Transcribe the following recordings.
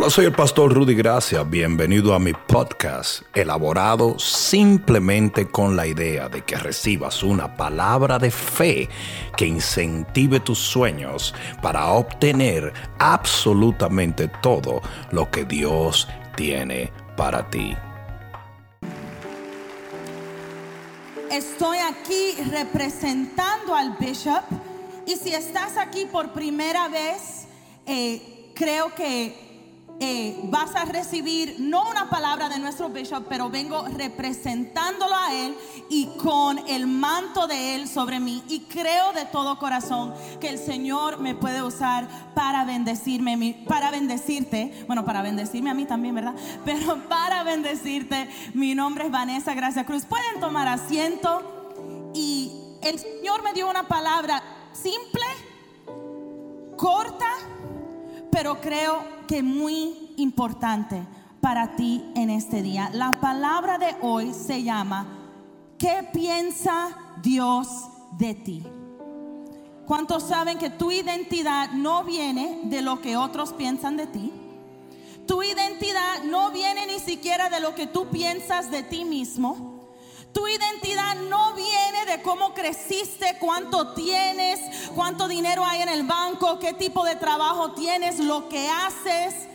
Hola, soy el pastor Rudy Gracia. Bienvenido a mi podcast, elaborado simplemente con la idea de que recibas una palabra de fe que incentive tus sueños para obtener absolutamente todo lo que Dios tiene para ti. Estoy aquí representando al bishop y si estás aquí por primera vez, eh, creo que eh, vas a recibir no una palabra de nuestro bishop, pero vengo representándolo a él y con el manto de él sobre mí. Y creo de todo corazón que el Señor me puede usar para bendecirme, para bendecirte. Bueno, para bendecirme a mí también, ¿verdad? Pero para bendecirte. Mi nombre es Vanessa Gracia Cruz. Pueden tomar asiento. Y el Señor me dio una palabra simple, corta, pero creo que muy importante para ti en este día. La palabra de hoy se llama ¿Qué piensa Dios de ti? ¿Cuántos saben que tu identidad no viene de lo que otros piensan de ti? Tu identidad no viene ni siquiera de lo que tú piensas de ti mismo. Tu identidad no viene de cómo creciste, cuánto tienes, cuánto dinero hay en el banco, qué tipo de trabajo tienes, lo que haces,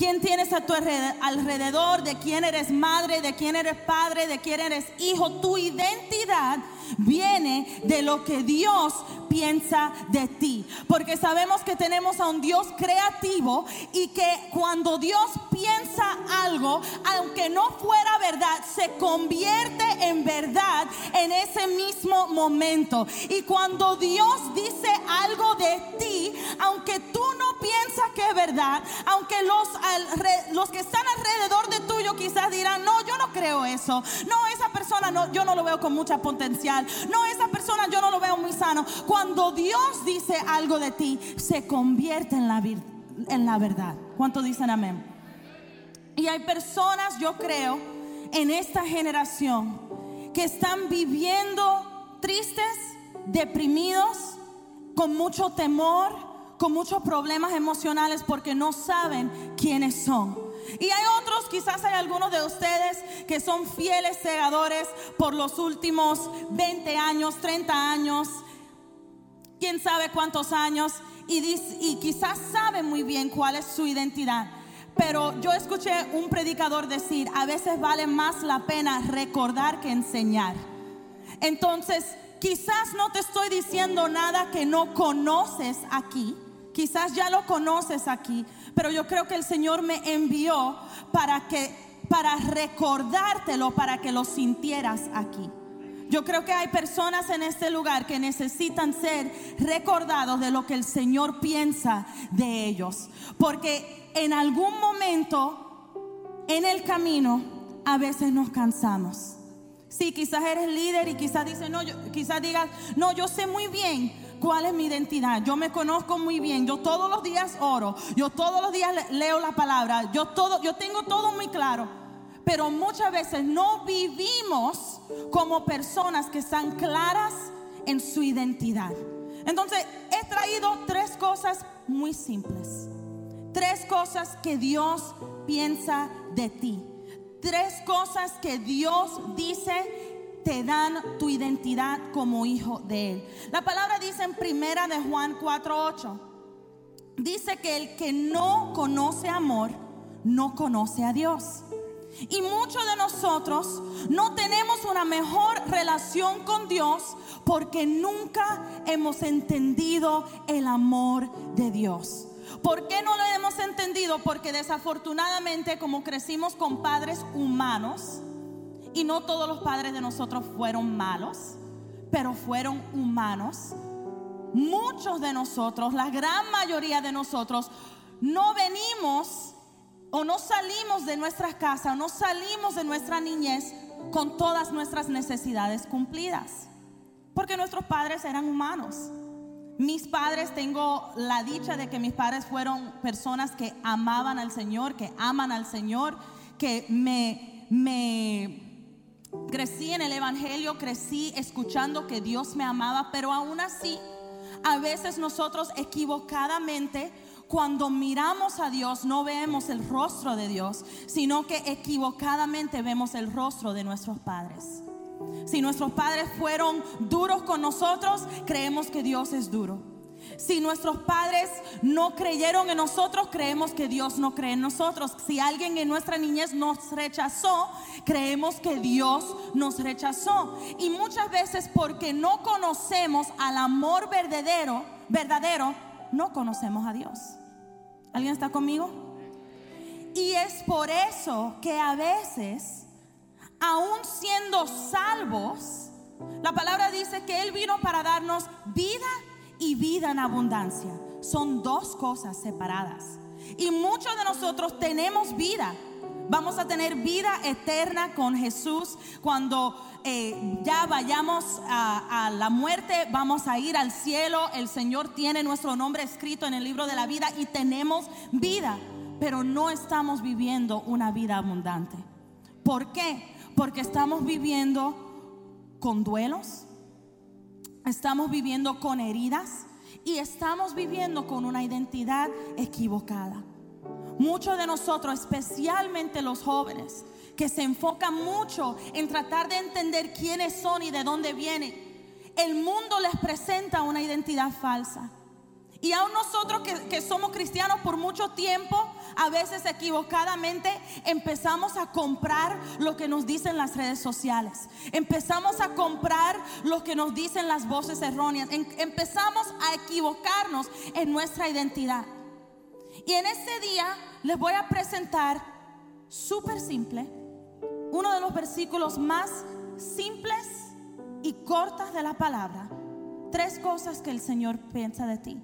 quién tienes a tu alrededor, de quién eres madre, de quién eres padre, de quién eres hijo. Tu identidad viene de lo que Dios piensa de ti. Porque sabemos que tenemos a un Dios creativo y que cuando Dios piensa algo, aunque no fuera verdad, se convierte en verdad en ese mismo momento. Y cuando Dios dice algo de ti, aunque tú no piensas que es verdad, aunque los, los que están alrededor de tuyo quizás dirán, no, yo no creo eso. No, esa persona no, yo no lo veo con mucha potencial. No, esa persona yo no lo veo muy sano. Cuando Dios dice algo de ti, se convierte en la, en la verdad. ¿Cuánto dicen amén? Y hay personas, yo creo, en esta generación que están viviendo tristes, deprimidos, con mucho temor, con muchos problemas emocionales porque no saben quiénes son. Y hay otros, quizás hay algunos de ustedes que son fieles segadores por los últimos 20 años, 30 años, quién sabe cuántos años, y, y quizás saben muy bien cuál es su identidad. Pero yo escuché un predicador decir, a veces vale más la pena recordar que enseñar. Entonces, quizás no te estoy diciendo nada que no conoces aquí, quizás ya lo conoces aquí, pero yo creo que el Señor me envió para que para recordártelo, para que lo sintieras aquí. Yo creo que hay personas en este lugar que necesitan ser recordados de lo que el Señor piensa de ellos. Porque en algún momento en el camino a veces nos cansamos. Sí, quizás eres líder y quizás quizás digas, no, yo sé muy bien cuál es mi identidad. Yo me conozco muy bien. Yo todos los días oro. Yo todos los días leo la palabra. Yo todo, yo tengo todo muy claro. Pero muchas veces no vivimos como personas que están claras en su identidad. Entonces, he traído tres cosas muy simples. Tres cosas que Dios piensa de ti. Tres cosas que Dios dice te dan tu identidad como hijo de Él. La palabra dice en primera de Juan 4:8. Dice que el que no conoce amor, no conoce a Dios. Y muchos de nosotros no tenemos una mejor relación con Dios porque nunca hemos entendido el amor de Dios. ¿Por qué no lo hemos entendido? Porque desafortunadamente como crecimos con padres humanos, y no todos los padres de nosotros fueron malos, pero fueron humanos. Muchos de nosotros, la gran mayoría de nosotros, no venimos o no salimos de nuestras casas, no salimos de nuestra niñez con todas nuestras necesidades cumplidas. Porque nuestros padres eran humanos. Mis padres, tengo la dicha de que mis padres fueron personas que amaban al Señor, que aman al Señor, que me, me Crecí en el Evangelio, crecí escuchando que Dios me amaba, pero aún así, a veces nosotros equivocadamente cuando miramos a Dios no vemos el rostro de Dios, sino que equivocadamente vemos el rostro de nuestros padres. Si nuestros padres fueron duros con nosotros, creemos que Dios es duro. Si nuestros padres no creyeron en nosotros, creemos que Dios no cree en nosotros. Si alguien en nuestra niñez nos rechazó, creemos que Dios nos rechazó. Y muchas veces porque no conocemos al amor verdadero, verdadero, no conocemos a Dios. ¿Alguien está conmigo? Y es por eso que a veces, aún siendo salvos, la palabra dice que Él vino para darnos vida y vida en abundancia. Son dos cosas separadas. Y muchos de nosotros tenemos vida. Vamos a tener vida eterna con Jesús cuando eh, ya vayamos a, a, la muerte, vamos a ir al cielo. El Señor tiene nuestro nombre escrito en el libro de la vida y tenemos vida, pero no estamos viviendo una vida abundante. ¿Por qué? Porque estamos viviendo con duelos, estamos viviendo con heridas y estamos viviendo con una identidad equivocada. Muchos de nosotros, especialmente los jóvenes, que se enfocan mucho en tratar de entender quiénes son y de dónde vienen, el mundo les presenta una identidad falsa. Y aún nosotros que, que, somos cristianos por mucho tiempo, a veces equivocadamente empezamos a comprar lo que nos dicen las redes sociales. Empezamos a comprar lo que nos dicen las voces erróneas. Em, empezamos a equivocarnos en nuestra identidad. Y en este día les voy a presentar súper simple uno de los versículos más simples y cortas de la palabra. Tres cosas que el Señor piensa de ti.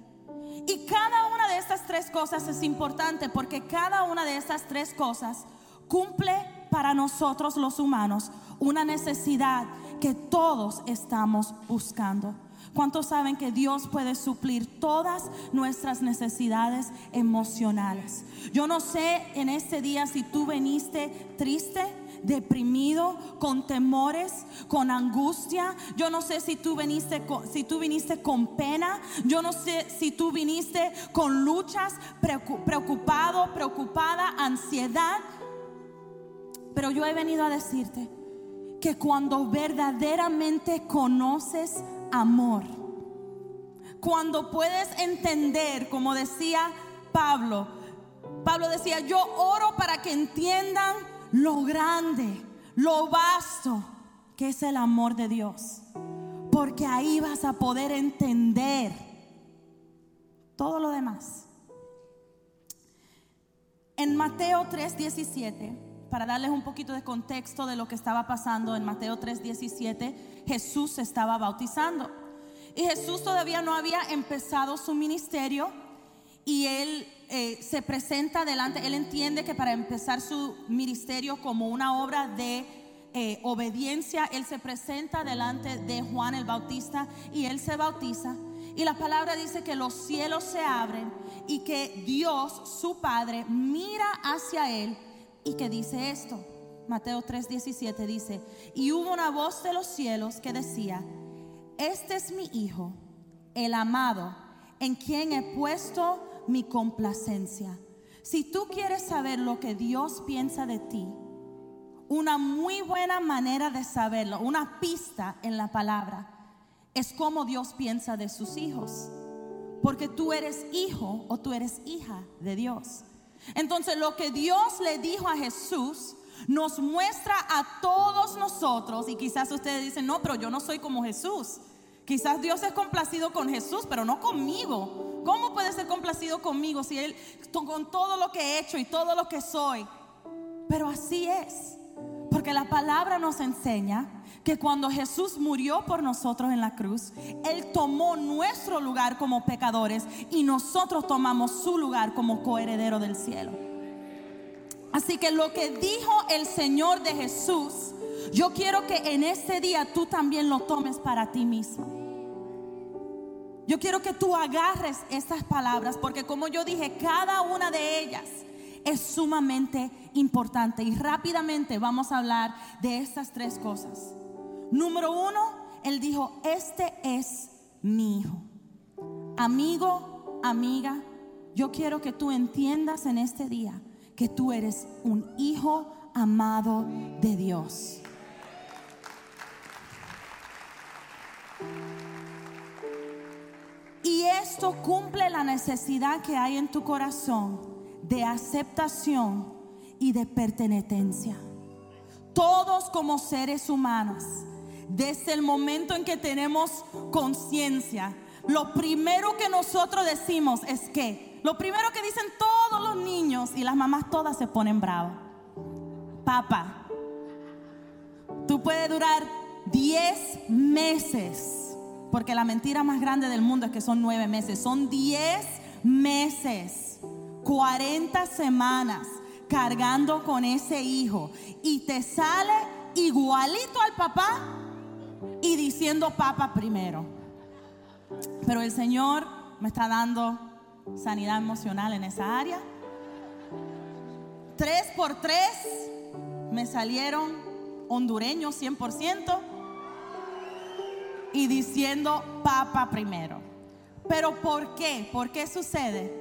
Y cada una de estas tres cosas es importante porque cada una de estas tres cosas cumple para nosotros los humanos una necesidad que todos estamos buscando. ¿Cuántos saben que Dios puede suplir todas nuestras necesidades emocionales? Yo no sé en este día si tú viniste triste deprimido, con temores, con angustia. Yo no sé si tú viniste con, si tú viniste con pena. Yo no sé si tú viniste con luchas, preocupado, preocupada, ansiedad. Pero yo he venido a decirte que cuando verdaderamente conoces amor, cuando puedes entender, como decía Pablo, Pablo decía, yo oro para que entiendan lo grande, lo vasto que es el amor de Dios. Porque ahí vas a poder entender todo lo demás. En Mateo 3:17, para darles un poquito de contexto de lo que estaba pasando, en Mateo 3:17 Jesús se estaba bautizando. Y Jesús todavía no había empezado su ministerio y él eh, se presenta delante, él entiende que para empezar su ministerio como una obra de eh, obediencia, él se presenta delante de Juan el Bautista y él se bautiza. Y la palabra dice que los cielos se abren y que Dios, su Padre, mira hacia él y que dice esto. Mateo 3:17 dice, y hubo una voz de los cielos que decía, este es mi Hijo, el amado, en quien he puesto mi complacencia. Si tú quieres saber lo que Dios piensa de ti, una muy buena manera de saberlo, una pista en la palabra, es cómo Dios piensa de sus hijos. Porque tú eres hijo o tú eres hija de Dios. Entonces lo que Dios le dijo a Jesús nos muestra a todos nosotros, y quizás ustedes dicen, no, pero yo no soy como Jesús. Quizás Dios es complacido con Jesús, pero no conmigo. ¿Cómo puede ser complacido conmigo si Él, con todo lo que he hecho y todo lo que soy? Pero así es. Porque la palabra nos enseña que cuando Jesús murió por nosotros en la cruz, Él tomó nuestro lugar como pecadores y nosotros tomamos su lugar como coheredero del cielo. Así que lo que dijo el Señor de Jesús, yo quiero que en este día tú también lo tomes para ti mismo. Yo quiero que tú agarres estas palabras porque como yo dije, cada una de ellas es sumamente importante y rápidamente vamos a hablar de estas tres cosas. Número uno, él dijo, este es mi hijo. Amigo, amiga, yo quiero que tú entiendas en este día que tú eres un hijo amado de Dios. Y esto cumple la necesidad que hay en tu corazón de aceptación y de pertenencia. Todos como seres humanos, desde el momento en que tenemos conciencia, lo primero que nosotros decimos es que, lo primero que dicen todos los niños y las mamás todas se ponen bravas. Papá, tú puedes durar 10 meses, porque la mentira más grande del mundo es que son 9 meses, son 10 meses, 40 semanas cargando con ese hijo y te sale igualito al papá y diciendo papá primero. Pero el Señor me está dando sanidad emocional en esa área. Tres por tres me salieron hondureños 100% y diciendo papa primero. Pero ¿por qué? ¿Por qué sucede?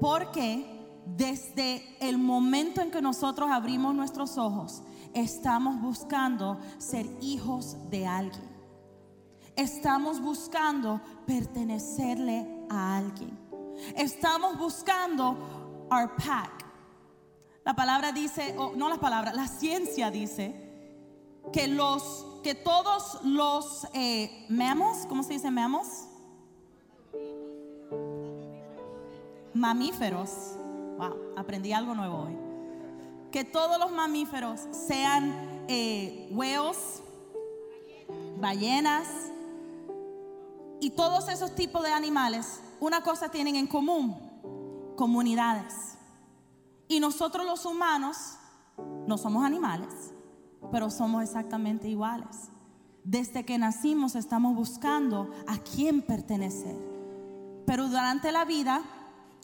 Porque desde el momento en que nosotros abrimos nuestros ojos, estamos buscando ser hijos de alguien. Estamos buscando pertenecerle a alguien. Estamos buscando our pack. La palabra dice, o no la palabra, la ciencia dice que los, que todos los eh, mamos, ¿cómo se dice mamos? Mamíferos. Wow, aprendí algo nuevo hoy. Que todos los mamíferos sean eh, huevos, ballenas y todos esos tipos de animales, una cosa tienen en común, comunidades. Y nosotros los humanos no somos animales, pero somos exactamente iguales. Desde que nacimos estamos buscando a quién pertenecer. Pero durante la vida,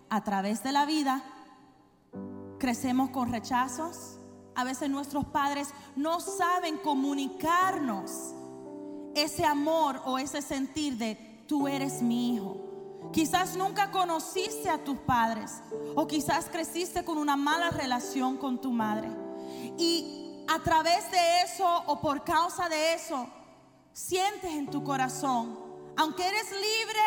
a través de la vida, crecemos con rechazos. A veces nuestros padres no saben comunicarnos ese amor o ese sentir de tú eres mi hijo. Quizás nunca conociste a tus padres o quizás creciste con una mala relación con tu madre. Y a través de eso o por causa de eso, sientes en tu corazón, aunque eres libre,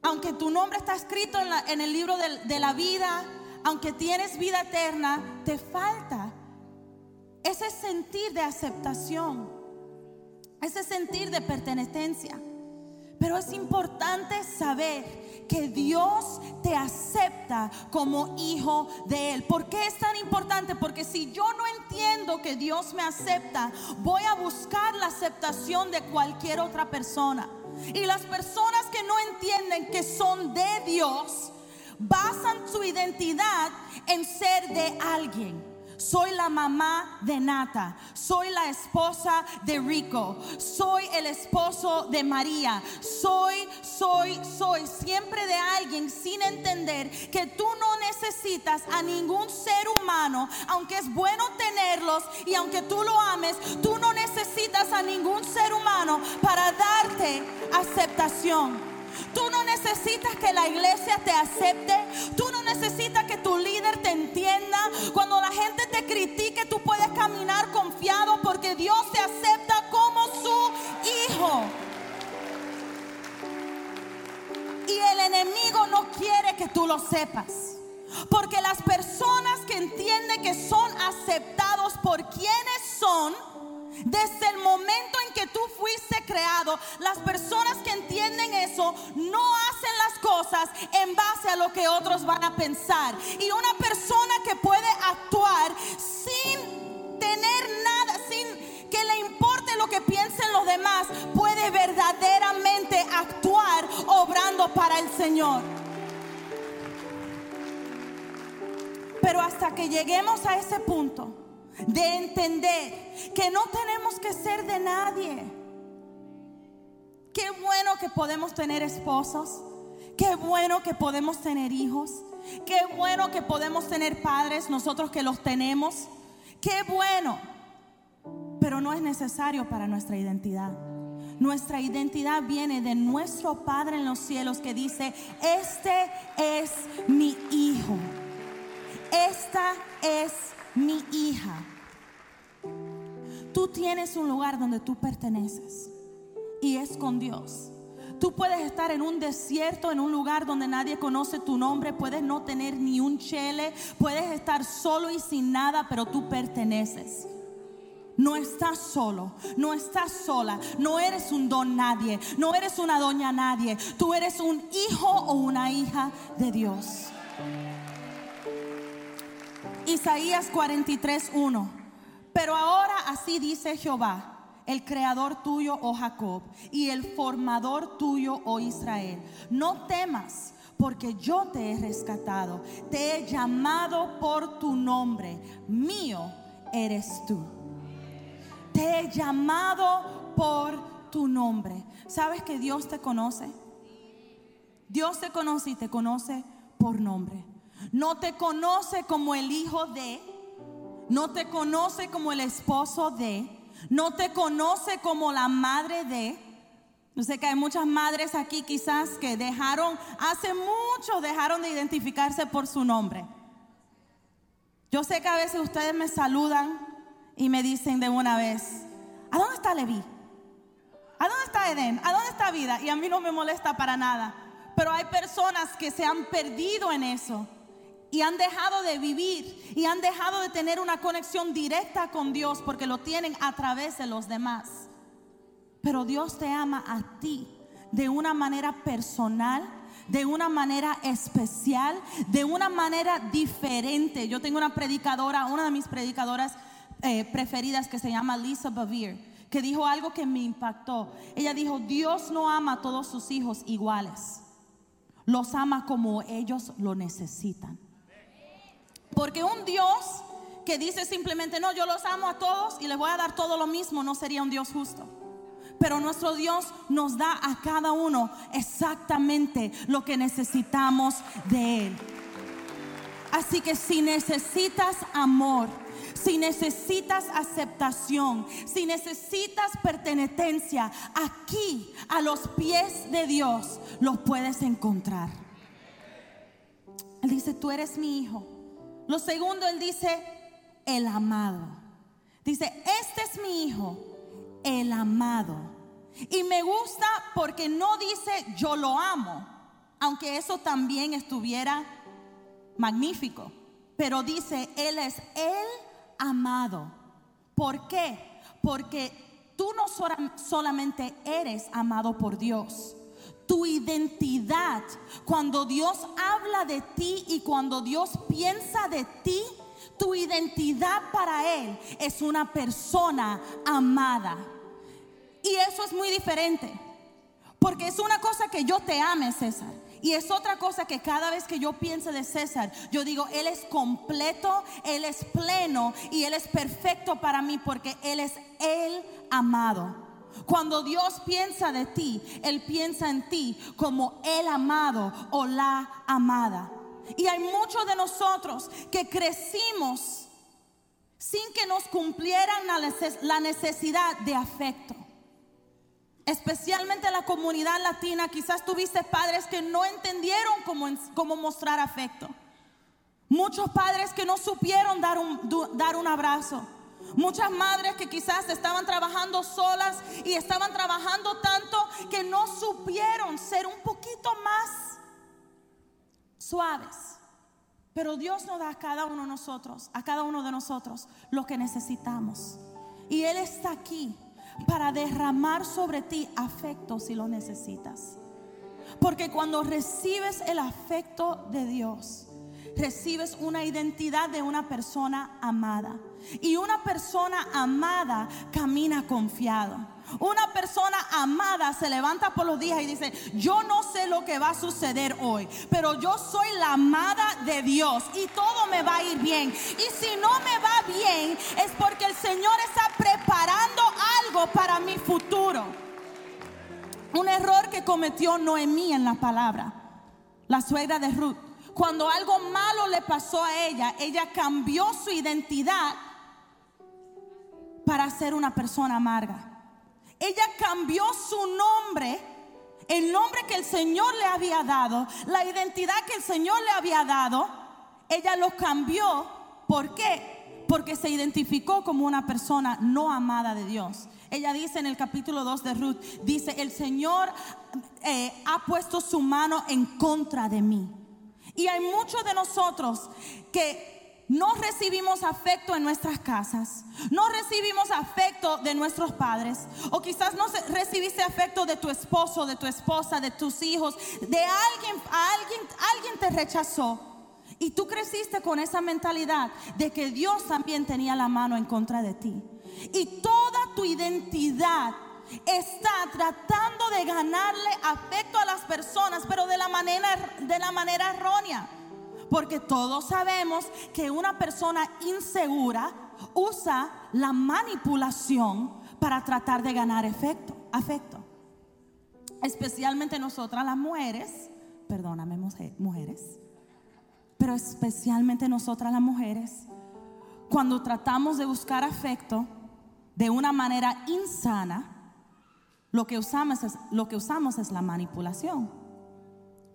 aunque tu nombre está escrito en, el libro de la vida, aunque tienes vida eterna, te falta ese sentir de aceptación, ese sentir de pertenencia. Pero es importante saber que Dios te acepta como hijo de Él. ¿Por qué es tan importante? Porque si yo no entiendo que Dios me acepta, voy a buscar la aceptación de cualquier otra persona. Y las personas que no entienden que son de Dios, basan su identidad en ser de alguien. Soy la mamá de Nata. Soy la esposa de Rico. Soy el esposo de María. Soy, soy, soy siempre de alguien sin entender que tú no necesitas a ningún ser humano, aunque es bueno tenerlos y aunque tú lo ames, tú no necesitas a ningún ser humano para darte aceptación. Tú no necesitas que la iglesia te acepte. Tú no necesitas que tu líder te entienda. Critique, tú puedes caminar confiado porque Dios te acepta como su hijo. Y el enemigo no quiere que tú lo sepas. Porque las personas que entienden que son aceptados por quienes son, desde el momento en que tú fuiste creado, las personas que entienden eso no hacen las cosas en base a lo que otros van a pensar. Y una persona que puede actuar sin tener nada, sin que le importe lo que piensen los demás, puede verdaderamente actuar obrando para el Señor. Pero hasta que lleguemos a ese punto, de entender que no tenemos que ser de nadie. Qué bueno que podemos tener esposos, qué bueno que podemos tener hijos, qué bueno que podemos tener padres, nosotros que los tenemos, qué bueno, pero no es necesario para nuestra identidad. Nuestra identidad viene de nuestro Padre en los cielos que dice, este es mi hijo, esta es mi hija. Tú tienes un lugar donde tú perteneces y es con Dios. Tú puedes estar en un desierto, en un lugar donde nadie conoce tu nombre, puedes no tener ni un chele, puedes estar solo y sin nada, pero tú perteneces. No estás solo, no estás sola, no eres un don nadie, no eres una doña nadie, tú eres un hijo o una hija de Dios. Isaías 43:1. Pero ahora así dice Jehová el creador tuyo, oh Jacob, y el formador tuyo, oh Israel. No temas, porque yo te he rescatado, te he llamado por tu nombre, mío eres tú. Te he llamado por tu nombre. ¿Sabes que Dios te conoce? Dios te conoce y te conoce por nombre. No te conoce como el hijo de, no te conoce como el esposo de, no te conoce como la madre de. Yo sé que hay muchas madres aquí quizás que dejaron, hace mucho dejaron de identificarse por su nombre. Yo sé que a veces ustedes me saludan y me dicen de una vez, ¿a dónde está Levi? ¿A dónde está Edén? ¿A dónde está vida? Y a mí no me molesta para nada. Pero hay personas que se han perdido en eso y han dejado de vivir y han dejado de tener una conexión directa con Dios porque lo tienen a través de los demás. Pero Dios te ama a ti de una manera personal, de una manera especial, de una manera diferente. Yo tengo una predicadora, una de mis predicadoras eh, preferidas que se llama Lisa Bavir, que dijo algo que me impactó. Ella dijo, Dios no ama a todos sus hijos iguales, los ama como ellos lo necesitan. Porque un Dios que dice simplemente, no, yo los amo a todos y les voy a dar todo lo mismo, no sería un Dios justo. Pero nuestro Dios nos da a cada uno exactamente lo que necesitamos de Él. Así que si necesitas amor, si necesitas aceptación, si necesitas pertenencia, aquí a los pies de Dios los puedes encontrar. Él dice, tú eres mi hijo lo segundo, él dice, el amado. Dice, este es mi hijo, el amado. Y me gusta porque no dice, yo lo amo, aunque eso también estuviera magnífico. Pero dice, él es el amado. ¿Por qué? Porque tú no solamente eres amado por Dios, tu identidad, cuando Dios habla de ti y cuando Dios piensa de ti, tu identidad para Él es una persona amada. Y eso es muy diferente. Porque es una cosa que yo te ame, César. Y es otra cosa que cada vez que yo pienso de César, yo digo, Él es completo, Él es pleno y Él es perfecto para mí porque Él es el amado. Cuando Dios piensa de ti, Él piensa en ti como el amado o la amada. Y hay muchos de nosotros que crecimos sin que nos cumplieran la necesidad de afecto. Especialmente en la comunidad latina, quizás tuviste padres que no entendieron cómo, cómo mostrar afecto. Muchos padres que no supieron dar un, dar un abrazo. Muchas madres que quizás estaban trabajando solas y estaban trabajando tanto que no supieron ser un poquito más suaves. Pero Dios nos da a cada uno de nosotros, a cada uno de nosotros, lo que necesitamos. Y Él está aquí para derramar sobre ti afecto si lo necesitas. Porque cuando recibes el afecto de Dios, recibes una identidad de una persona amada. Y una persona amada camina confiado. Una persona amada se levanta por los días y dice, yo no sé lo que va a suceder hoy, pero yo soy la amada de Dios y todo me va a ir bien. Y si no me va bien es porque el Señor está preparando algo para mi futuro. Un error que cometió Noemí en la palabra, la suegra de Ruth. Cuando algo malo le pasó a ella, ella cambió su identidad para ser una persona amarga. ella cambió su nombre, el nombre que el Señor le había dado, la identidad que el Señor le había dado, ella lo cambió. ¿Por qué? Porque se identificó como una persona no amada de Dios. Ella dice en el capítulo 2 de Ruth, dice, el Señor eh, ha puesto su mano en contra de mí. Y hay muchos de nosotros que no recibimos afecto en nuestras casas, no recibimos afecto de nuestros padres, o quizás no recibiste afecto de tu esposo, de tu esposa, de tus hijos, de alguien, a alguien, alguien te rechazó. Y tú creciste con esa mentalidad de que Dios también tenía la mano en contra de ti. Y toda tu identidad está tratando de ganarle afecto a las personas, pero de la manera, de la manera errónea. Porque todos sabemos que una persona insegura usa la manipulación para tratar de ganar efecto, afecto. Especialmente nosotras las mujeres, perdóname mujeres, pero especialmente nosotras las mujeres, cuando tratamos de buscar afecto, de una manera insana, lo que usamos es, lo que usamos es la manipulación.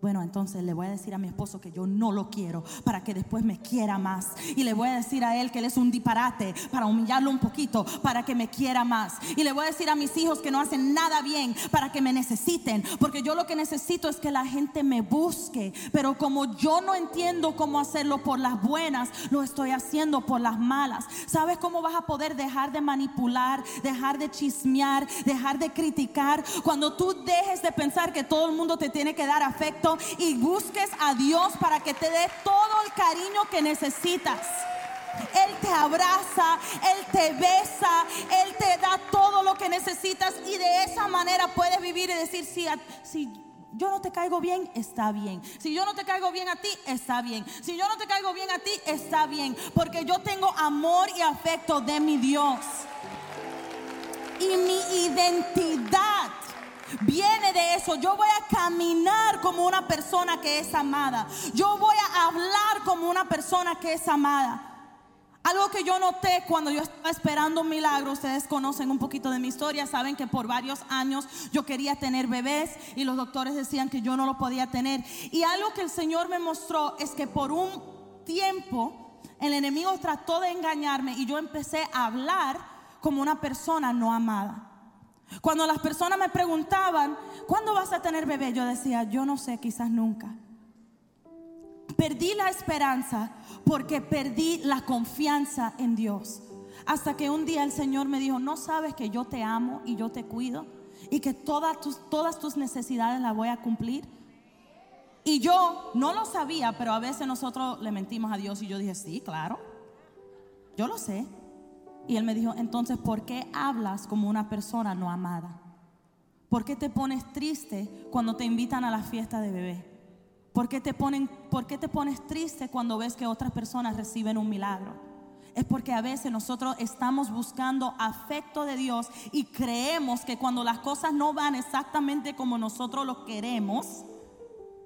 Bueno, entonces le voy a decir a mi esposo que yo no lo quiero para que después me quiera más. Y le voy a decir a él que él es un disparate para humillarlo un poquito, para que me quiera más. Y le voy a decir a mis hijos que no hacen nada bien para que me necesiten. Porque yo lo que necesito es que la gente me busque. Pero como yo no entiendo cómo hacerlo por las buenas, lo estoy haciendo por las malas. ¿Sabes cómo vas a poder dejar de manipular, dejar de chismear, dejar de criticar? Cuando tú dejes de pensar que todo el mundo te tiene que dar afecto y busques a Dios para que te dé todo el cariño que necesitas. Él te abraza, Él te besa, Él te da todo lo que necesitas y de esa manera puedes vivir y decir, si, si yo no te caigo bien, está bien. Si yo no te caigo bien a ti, está bien. Si yo no te caigo bien a ti, está bien. Porque yo tengo amor y afecto de mi Dios. Y mi identidad viene de eso. Yo voy a caminar como una persona que es amada. Yo voy a hablar como una persona que es amada. Algo que yo noté cuando yo estaba esperando un milagro, ustedes conocen un poquito de mi historia, saben que por varios años yo quería tener bebés y los doctores decían que yo no lo podía tener. Y algo que el Señor me mostró es que por un tiempo el enemigo trató de engañarme y yo empecé a hablar como una persona no amada. Cuando las personas me preguntaban, ¿cuándo vas a tener bebé? Yo decía, yo no sé, quizás nunca. Perdí la esperanza porque perdí la confianza en Dios. Hasta que un día el Señor me dijo, ¿no sabes que yo te amo y yo te cuido? Y que todas tus, todas tus necesidades las voy a cumplir. Y yo no lo sabía, pero a veces nosotros le mentimos a Dios y yo dije, sí, claro, yo lo sé. Y él me dijo, entonces, ¿por qué hablas como una persona no amada? ¿Por qué te pones triste cuando te invitan a la fiesta de bebé? ¿Por qué te, ponen, ¿Por qué te pones triste cuando ves que otras personas reciben un milagro? Es porque a veces nosotros estamos buscando afecto de Dios y creemos que cuando las cosas no van exactamente como nosotros lo queremos,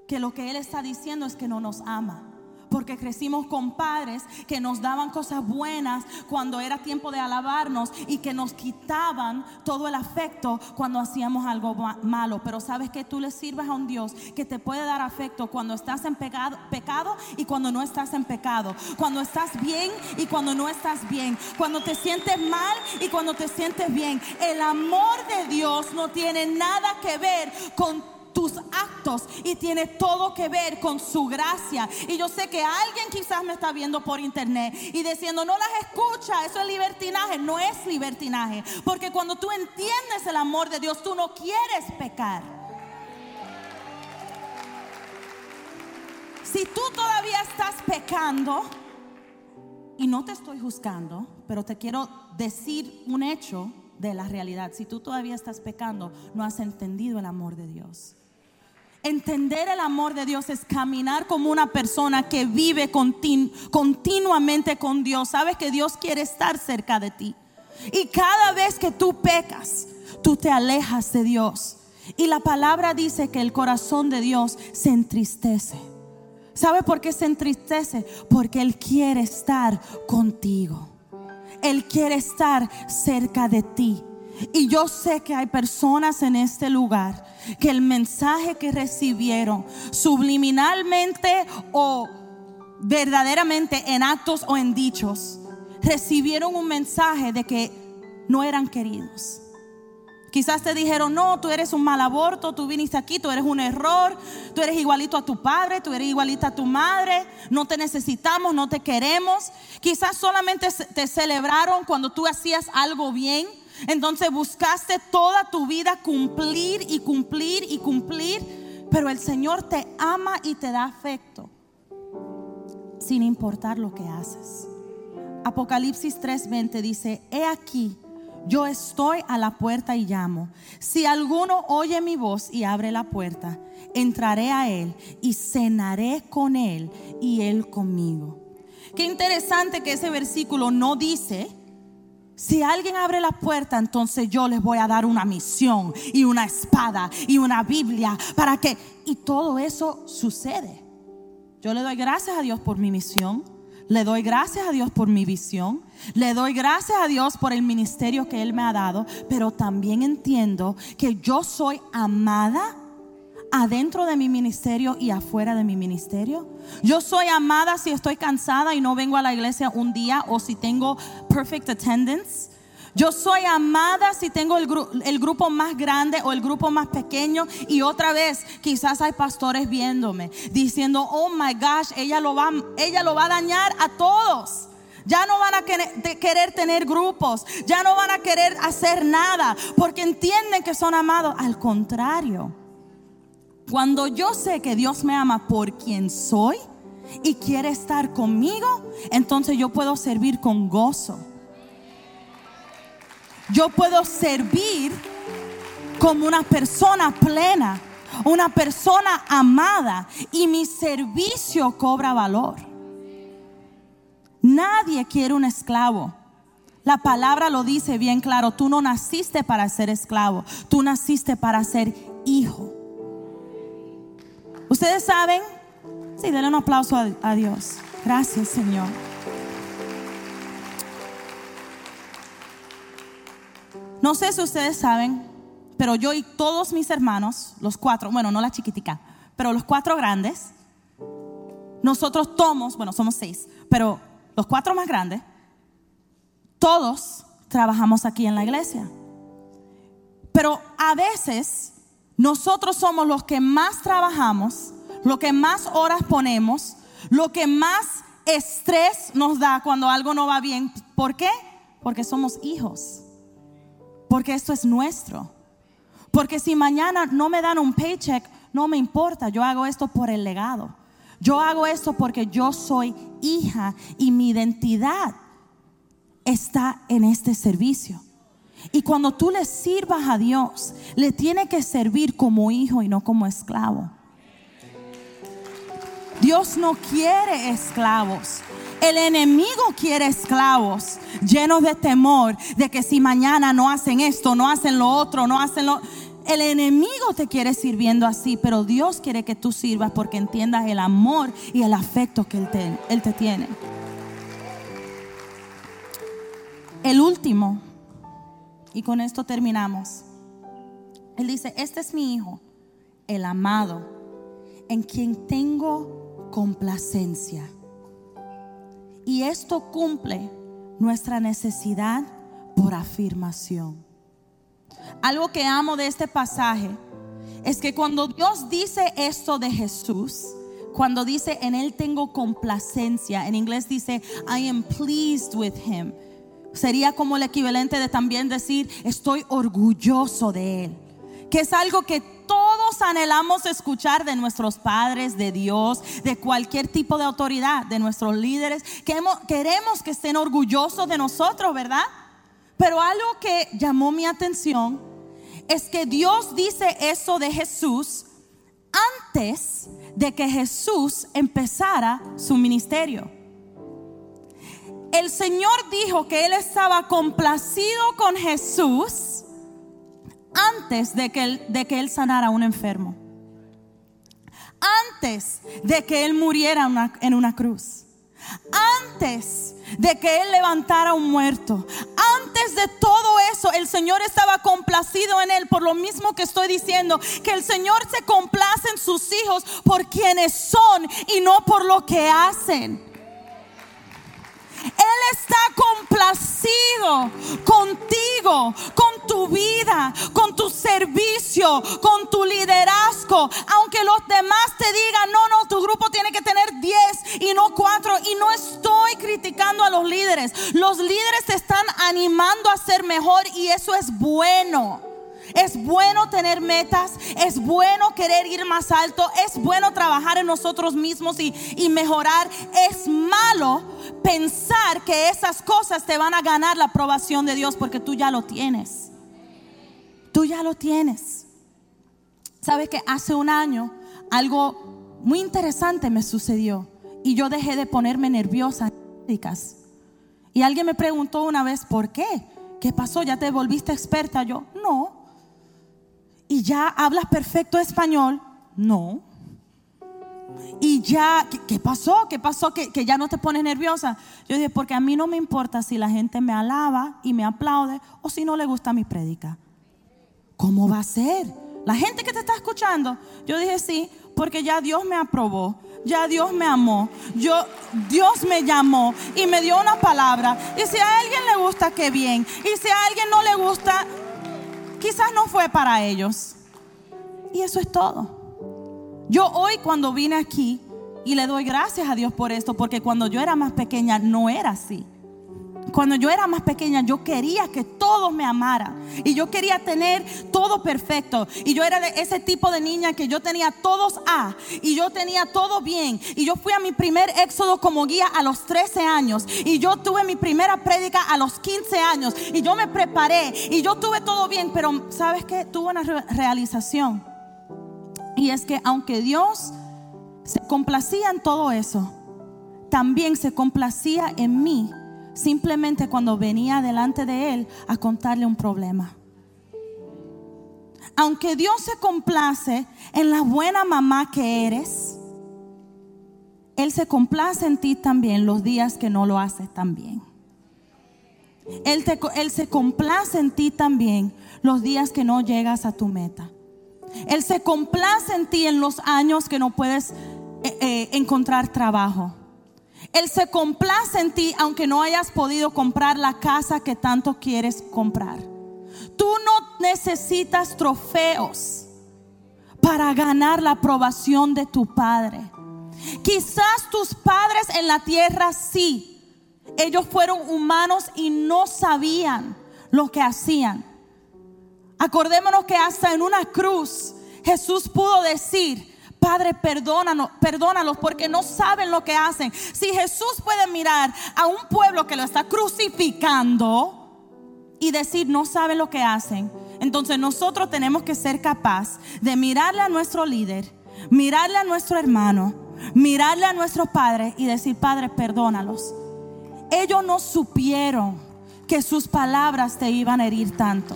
que lo que Él está diciendo es que no nos ama porque crecimos con padres que nos daban cosas buenas cuando era tiempo de alabarnos y que nos quitaban todo el afecto cuando hacíamos algo malo. Pero sabes que tú le sirves a un Dios que te puede dar afecto cuando estás en pecado, pecado y cuando no estás en pecado, cuando estás bien y cuando no estás bien, cuando te sientes mal y cuando te sientes bien. El amor de Dios no tiene nada que ver con tus actos y tiene todo que ver con su gracia. Y yo sé que alguien quizás me está viendo por internet y diciendo, no las escucha, eso es libertinaje. No es libertinaje, porque cuando tú entiendes el amor de Dios, tú no quieres pecar. Si tú todavía estás pecando, y no te estoy juzgando, pero te quiero decir un hecho de la realidad. Si tú todavía estás pecando, no has entendido el amor de Dios. Entender el amor de Dios es caminar como una persona que vive continuamente con Dios. Sabes que Dios quiere estar cerca de ti. Y cada vez que tú pecas, tú te alejas de Dios. Y la palabra dice que el corazón de Dios se entristece. ¿Sabe por qué se entristece? Porque Él quiere estar contigo. Él quiere estar cerca de ti. Y yo sé que hay personas en este lugar que el mensaje que recibieron subliminalmente o verdaderamente en actos o en dichos, recibieron un mensaje de que no eran queridos. Quizás te dijeron, no, tú eres un mal aborto, tú viniste aquí, tú eres un error, tú eres igualito a tu padre, tú eres igualita a tu madre, no te necesitamos, no te queremos. Quizás solamente te celebraron cuando tú hacías algo bien. Entonces buscaste toda tu vida cumplir y cumplir y cumplir, pero el Señor te ama y te da afecto, sin importar lo que haces. Apocalipsis 3:20 dice, he aquí yo estoy a la puerta y llamo. Si alguno oye mi voz y abre la puerta, entraré a él y cenaré con él y él conmigo. Qué interesante que ese versículo no dice, si alguien abre la puerta, entonces yo les voy a dar una misión y una espada y una Biblia para que... Y todo eso sucede. Yo le doy gracias a Dios por mi misión. Le doy gracias a Dios por mi visión. Le doy gracias a Dios por el ministerio que Él me ha dado. Pero también entiendo que yo soy amada adentro de mi ministerio y afuera de mi ministerio. Yo soy amada si estoy cansada y no vengo a la iglesia un día o si tengo perfect attendance. Yo soy amada si tengo el, grupo más grande o el grupo más pequeño. Y otra vez, quizás hay pastores viéndome diciendo, oh my gosh, ella lo va, ella lo va a dañar a todos. Ya no van a querer tener grupos, ya no van a querer hacer nada, porque entienden que son amados. Al contrario, cuando yo sé que Dios me ama por quien soy y quiere estar conmigo, entonces yo puedo servir con gozo yo puedo servir como una persona plena, una persona amada y mi servicio cobra valor. Nadie quiere un esclavo. La palabra lo dice bien claro, tú no naciste para ser esclavo, tú naciste para ser hijo. ¿Ustedes saben? Sí, denle un aplauso a, Dios. Gracias, Señor. No sé si ustedes saben, pero yo y todos mis hermanos, los cuatro, bueno, no la chiquitica, pero los cuatro grandes, nosotros tomos, bueno, somos seis, pero los cuatro más grandes, todos trabajamos aquí en la iglesia. Pero a veces nosotros somos los que más trabajamos, lo que más horas ponemos, lo que más estrés nos da cuando algo no va bien. ¿Por qué? Porque somos hijos. Porque esto es nuestro. Porque si mañana no me dan un paycheck, no me importa. Yo hago esto por el legado. Yo hago esto porque yo soy hija y mi identidad está en este servicio. Y cuando tú le sirvas a Dios, le tiene que servir como hijo y no como esclavo. Dios no quiere esclavos. El enemigo quiere esclavos llenos de temor de que si mañana no hacen esto, no hacen lo otro, no hacen lo... El enemigo te quiere sirviendo así, pero Dios quiere que tú sirvas porque entiendas el amor y el afecto que Él te, él te tiene. El último, y con esto terminamos. Él dice, este es mi hijo, el amado, en quien tengo complacencia. Y esto cumple nuestra necesidad por afirmación. Algo que amo de este pasaje es que cuando Dios dice esto de Jesús, cuando dice en Él tengo complacencia, en inglés dice I am pleased with Him, sería como el equivalente de también decir estoy orgulloso de Él, que es algo que todos anhelamos escuchar de nuestros padres, de Dios, de cualquier tipo de autoridad, de nuestros líderes. Queremos que estén orgullosos de nosotros, ¿verdad? Pero algo que llamó mi atención es que Dios dice eso de Jesús antes de que Jesús empezara su ministerio. El Señor dijo que Él estaba complacido con Jesús antes de que él, sanara a un enfermo. Antes de que él muriera en una cruz. Antes de que él levantara a un muerto. Antes de todo eso, el Señor estaba complacido en él. Por lo mismo que estoy diciendo, que el Señor se complace en sus hijos por quienes son y no por lo que hacen. Él está complacido contigo, con tu vida, con tu servicio, con tu liderazgo. Aunque los demás te digan, no, no, tu grupo tiene que tener 10 y no 4. Y no estoy criticando a los líderes. Los líderes te están animando a ser mejor y eso es bueno. Es bueno tener metas, es bueno querer ir más alto, es bueno trabajar en nosotros mismos y, mejorar. Es malo pensar que esas cosas te van a ganar la aprobación de Dios porque tú ya lo tienes. Tú ya lo tienes. Sabes que hace un año algo muy interesante me sucedió y yo dejé de ponerme nerviosa Y alguien me preguntó una vez, ¿por qué? ¿Qué pasó? ¿Ya te volviste experta? Yo, no y ya hablas perfecto español. No. Y ya, ¿qué, pasó? ¿Qué pasó? ¿Que, ¿Que, ya no te pones nerviosa. Yo dije, porque a mí no me importa si la gente me alaba y me aplaude o si no le gusta mi prédica. ¿Cómo va a ser? La gente que te está escuchando. Yo dije, sí, porque ya Dios me aprobó. Ya Dios me amó. Yo, Dios me llamó y me dio una palabra. Y si a alguien le gusta, qué bien. Y si a alguien no le gusta, quizás no fue para ellos. Y eso es todo. Yo hoy cuando vine aquí, y le doy gracias a Dios por esto, porque cuando yo era más pequeña no era así. Cuando yo era más pequeña, yo quería que todos me amaran. Y yo quería tener todo perfecto. Y yo era de ese tipo de niña que yo tenía todos A. Y yo tenía todo bien. Y yo fui a mi primer éxodo como guía a los 13 años. Y yo tuve mi primera prédica a los 15 años. Y yo me preparé. Y yo tuve todo bien. Pero ¿sabes qué? Tuve una realización. Y es que aunque Dios se complacía en todo eso, también se complacía en mí simplemente cuando venía delante de Él a contarle un problema. Aunque Dios se complace en la buena mamá que eres, Él se complace en ti también los días que no lo haces tan bien. Él, él se complace en ti también los días que no llegas a tu meta. Él se complace en ti en los años que no puedes eh, eh, encontrar trabajo. Él se complace en ti aunque no hayas podido comprar la casa que tanto quieres comprar. Tú no necesitas trofeos para ganar la aprobación de tu Padre. Quizás tus padres en la tierra sí. Ellos fueron humanos y no sabían lo que hacían. Acordémonos que hasta en una cruz Jesús pudo decir, Padre, perdónanos, perdónalos porque no saben lo que hacen. Si Jesús puede mirar a un pueblo que lo está crucificando y decir no saben lo que hacen, entonces nosotros tenemos que ser capaz de mirarle a nuestro líder, mirarle a nuestro hermano, mirarle a nuestro padre y decir, Padre, perdónalos. Ellos no supieron que sus palabras te iban a herir tanto.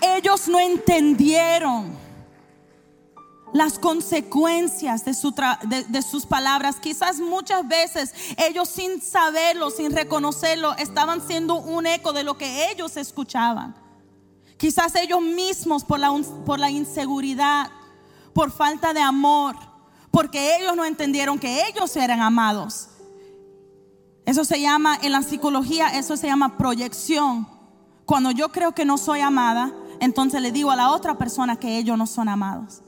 Ellos no entendieron las consecuencias de, sus palabras. Quizás muchas veces ellos sin saberlo, sin reconocerlo, estaban siendo un eco de lo que ellos escuchaban. Quizás ellos mismos por la, por la inseguridad, por falta de amor, porque ellos no entendieron que ellos eran amados. Eso se llama, en la psicología, eso se llama proyección. Cuando yo creo que no soy amada, entonces le digo a la otra persona que ellos no son amados.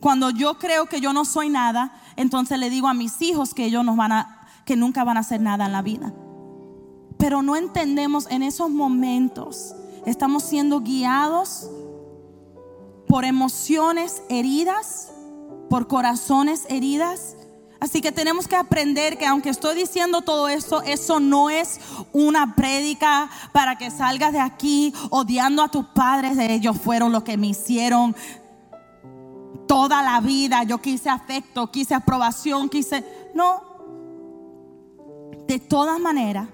Cuando yo creo que yo no soy nada, entonces le digo a mis hijos que ellos no van a, que nunca van a hacer nada en la vida. Pero no entendemos en esos momentos, estamos siendo guiados por emociones heridas, por corazones heridas Así que tenemos que aprender que aunque estoy diciendo todo esto, eso no es una prédica para que salgas de aquí odiando a tus padres. Ellos fueron los que me hicieron toda la vida. Yo quise afecto, quise aprobación, quise... No. De todas maneras,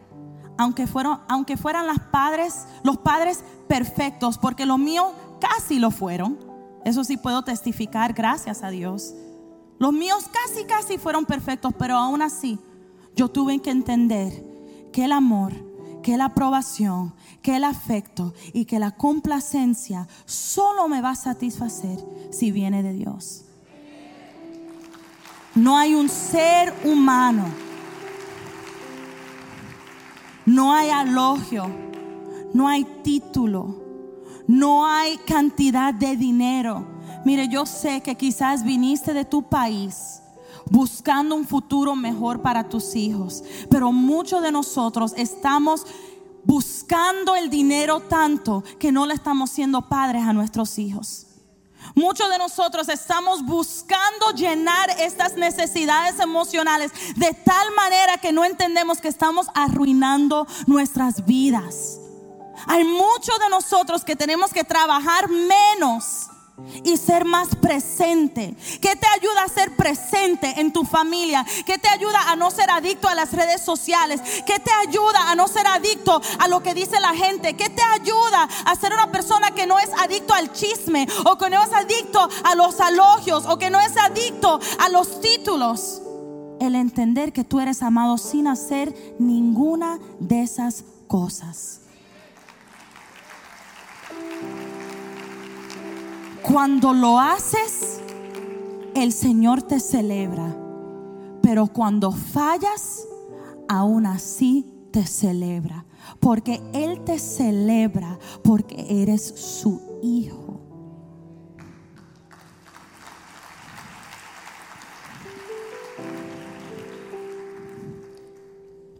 aunque, fueron, aunque fueran las padres, los padres perfectos, porque los míos casi lo fueron. Eso sí puedo testificar, gracias a Dios. Los míos casi, casi fueron perfectos, pero aún así yo tuve que entender que el amor, que la aprobación, que el afecto y que la complacencia solo me va a satisfacer si viene de Dios. No hay un ser humano, no hay alogio, no hay título, no hay cantidad de dinero. Mire, yo sé que quizás viniste de tu país buscando un futuro mejor para tus hijos, pero muchos de nosotros estamos buscando el dinero tanto que no le estamos siendo padres a nuestros hijos. Muchos de nosotros estamos buscando llenar estas necesidades emocionales de tal manera que no entendemos que estamos arruinando nuestras vidas. Hay muchos de nosotros que tenemos que trabajar menos y ser más presente. ¿Qué te ayuda a ser presente en tu familia? ¿Qué te ayuda a no ser adicto a las redes sociales? ¿Qué te ayuda a no ser adicto a lo que dice la gente? ¿Qué te ayuda a ser una persona que no es adicto al chisme o que no es adicto a los alogios o que no es adicto a los títulos? El entender que tú eres amado sin hacer ninguna de esas cosas. Cuando lo haces, el Señor te celebra. Pero cuando fallas, aún así te celebra. Porque Él te celebra porque eres su hijo.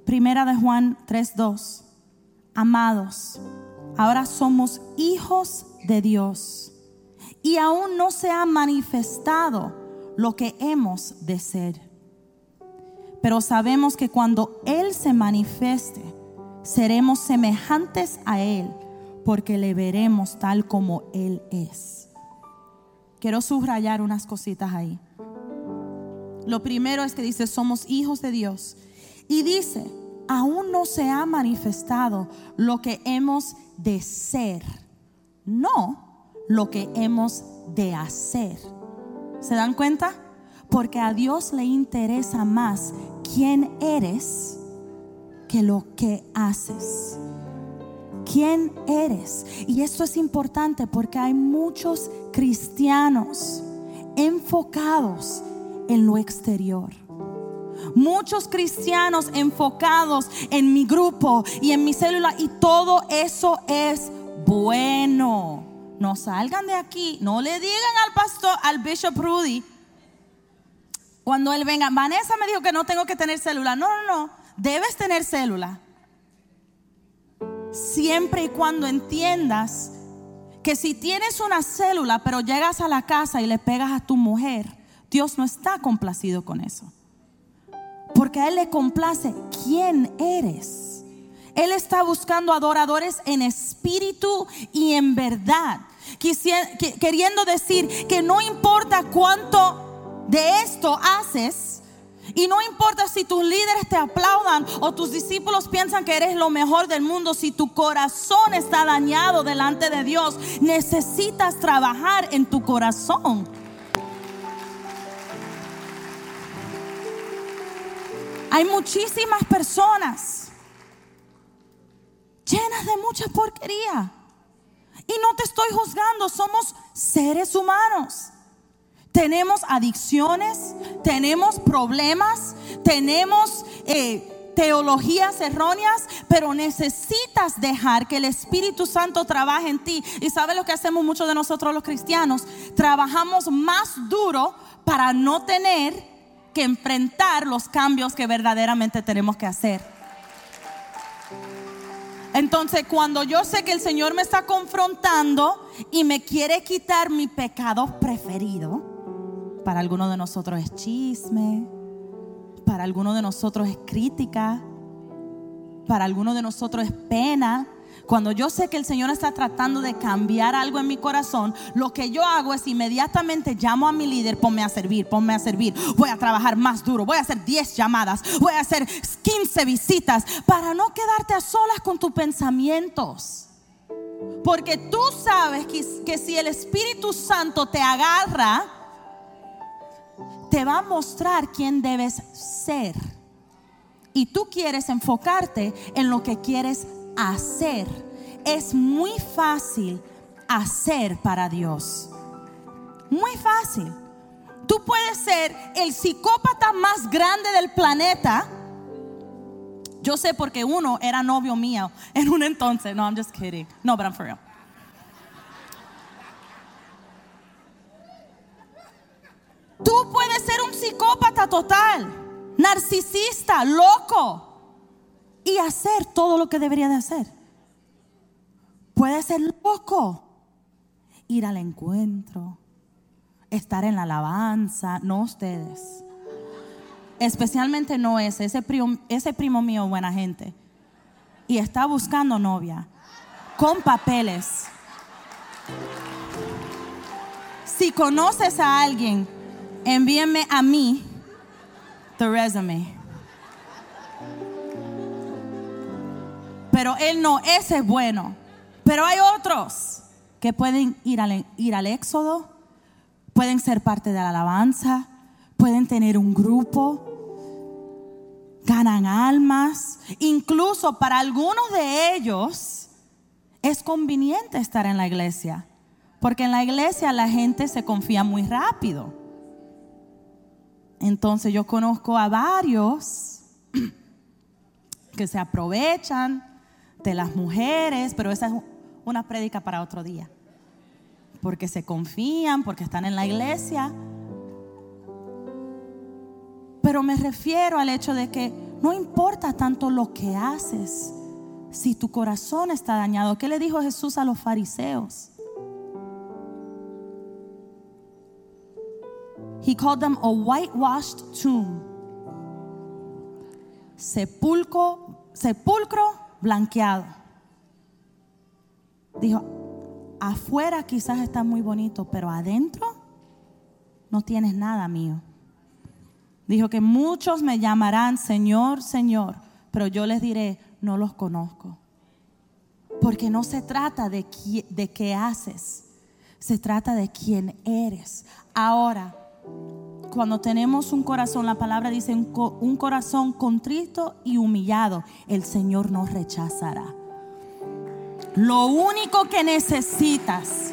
Primera de Juan 3:2. Amados, ahora somos hijos de Dios y aún no se ha manifestado lo que hemos de ser. Pero sabemos que cuando Él se manifieste, seremos semejantes a Él, porque le veremos tal como Él es. Quiero subrayar unas cositas ahí. Lo primero es que dice, somos hijos de Dios. Y dice, aún no se ha manifestado lo que hemos de ser. No lo que hemos de hacer. ¿Se dan cuenta? Porque a Dios le interesa más quién eres que lo que haces. ¿Quién eres? Y esto es importante porque hay muchos cristianos enfocados en lo exterior. Muchos cristianos enfocados en mi grupo y en mi célula y todo eso es bueno no salgan de aquí, no le digan al pastor, al Bishop Rudy, cuando él venga, Vanessa me dijo que no tengo que tener célula. No, no, no, debes tener célula. Siempre y cuando entiendas que si tienes una célula, pero llegas a la casa y le pegas a tu mujer, Dios no está complacido con eso. Porque a Él le complace quién eres. Él está buscando adoradores en espíritu y en verdad queriendo decir que no importa cuánto de esto haces, y no importa si tus líderes te aplaudan o tus discípulos piensan que eres lo mejor del mundo, si tu corazón está dañado delante de Dios, necesitas trabajar en tu corazón. Hay muchísimas personas llenas de mucha porquería y no te estoy juzgando, somos seres humanos. Tenemos adicciones, tenemos problemas, tenemos eh, teologías erróneas, pero necesitas dejar que el Espíritu Santo trabaje en ti. Y sabes lo que hacemos muchos de nosotros los cristianos? Trabajamos más duro para no tener que enfrentar los cambios que verdaderamente tenemos que hacer. Entonces, cuando yo sé que el Señor me está confrontando y me quiere quitar mi pecado preferido, para algunos de nosotros es chisme, para algunos de nosotros es crítica, para algunos de nosotros es pena, cuando yo sé que el Señor está tratando de cambiar algo en mi corazón, lo que yo hago es inmediatamente llamo a mi líder, ponme a servir, ponme a servir. Voy a trabajar más duro, voy a hacer 10 llamadas, voy a hacer 15 visitas para no quedarte a solas con tus pensamientos. Porque tú sabes que, que si el Espíritu Santo te agarra, te va a mostrar quién debes ser. y tú quieres enfocarte en lo que quieres hacer. Es muy fácil hacer para Dios. Muy fácil. Tú puedes ser el psicópata más grande del planeta. Yo sé porque uno era novio mío en un entonces. No, I'm just kidding. No, but I'm for real. Tú puedes ser un psicópata total, narcisista, loco y hacer todo lo que debería de hacer. Puede ser loco, ir al encuentro, estar en la alabanza, no ustedes. Especialmente no ese, ese primo, ese primo mío, buena gente. Y está buscando novia, con papeles. Si conoces a alguien, envíenme a mí the resume. Pero él no, ese es bueno. Pero hay otros que pueden ir al, ir al éxodo, pueden ser parte de la alabanza, pueden tener un grupo, ganan almas. Incluso para algunos de ellos es conveniente estar en la iglesia, porque en la iglesia la gente se confía muy rápido. Entonces yo conozco a varios que se aprovechan de las mujeres, pero esa es una prédica para otro día. Porque se confían, porque están en la iglesia. Pero me refiero al hecho de que no importa tanto lo que haces si tu corazón está dañado. ¿Qué le dijo Jesús a los fariseos? He called them a whitewashed tomb. Sepulcro, sepulcro blanqueado. Dijo, afuera quizás está muy bonito, pero adentro no tienes nada mío. Dijo que muchos me llamarán Señor, Señor, pero yo les diré, no los conozco. Porque no se trata de, de qué haces, se trata de quién eres. Ahora, cuando tenemos un corazón, la palabra dice un, corazón contrito y humillado, el Señor nos rechazará. Lo único que necesitas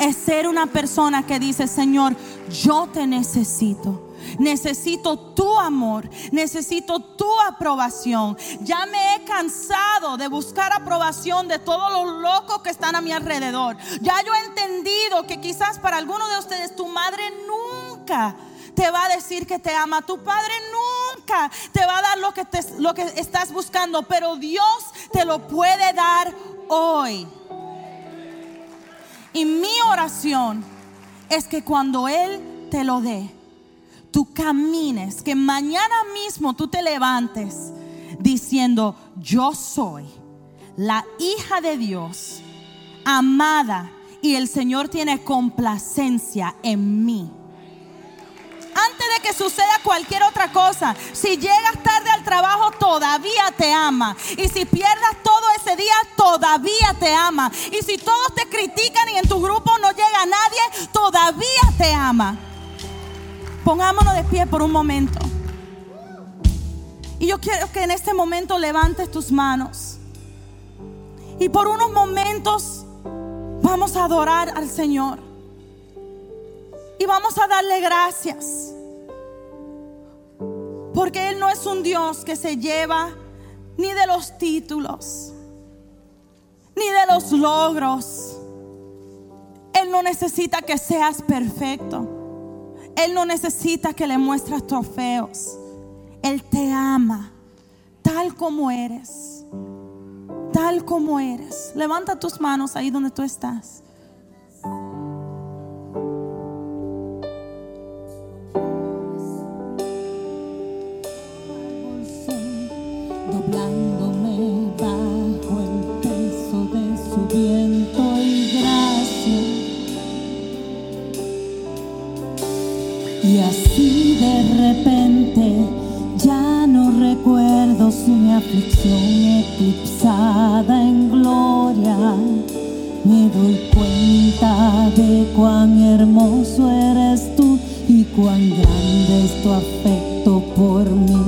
es ser una persona que dice, Señor, yo te necesito. Necesito tu amor, necesito tu aprobación. Ya me he cansado de buscar aprobación de todos los locos que están a mi alrededor. Ya yo he entendido que quizás para algunos de ustedes tu madre nunca te va a decir que te ama. Tu padre nunca te va a dar lo que, lo que estás buscando, pero Dios te lo puede dar hoy. Y mi oración es que cuando Él te lo dé, tú camines, que mañana mismo tú te levantes diciendo, yo soy la hija de Dios, amada, y el Señor tiene complacencia en mí. Que suceda cualquier otra cosa, si llegas tarde al trabajo, todavía te ama. Y si pierdas todo ese día, todavía te ama. Y si todos te critican y en tu grupo no llega nadie, todavía te ama. Pongámonos de pie por un momento. Y yo quiero que en este momento levantes tus manos. Y por unos momentos vamos a adorar al Señor. Y vamos a darle gracias. Porque Él no es un Dios que se lleva ni de los títulos, ni de los logros. Él no necesita que seas perfecto. Él no necesita que le muestres trofeos. Él te ama tal como eres. Tal como eres. Levanta tus manos ahí donde tú estás. Y así de repente ya no recuerdo si mi aflicción eclipsada en gloria. Me doy cuenta de cuán hermoso eres tú y cuán grande es tu afecto por mí.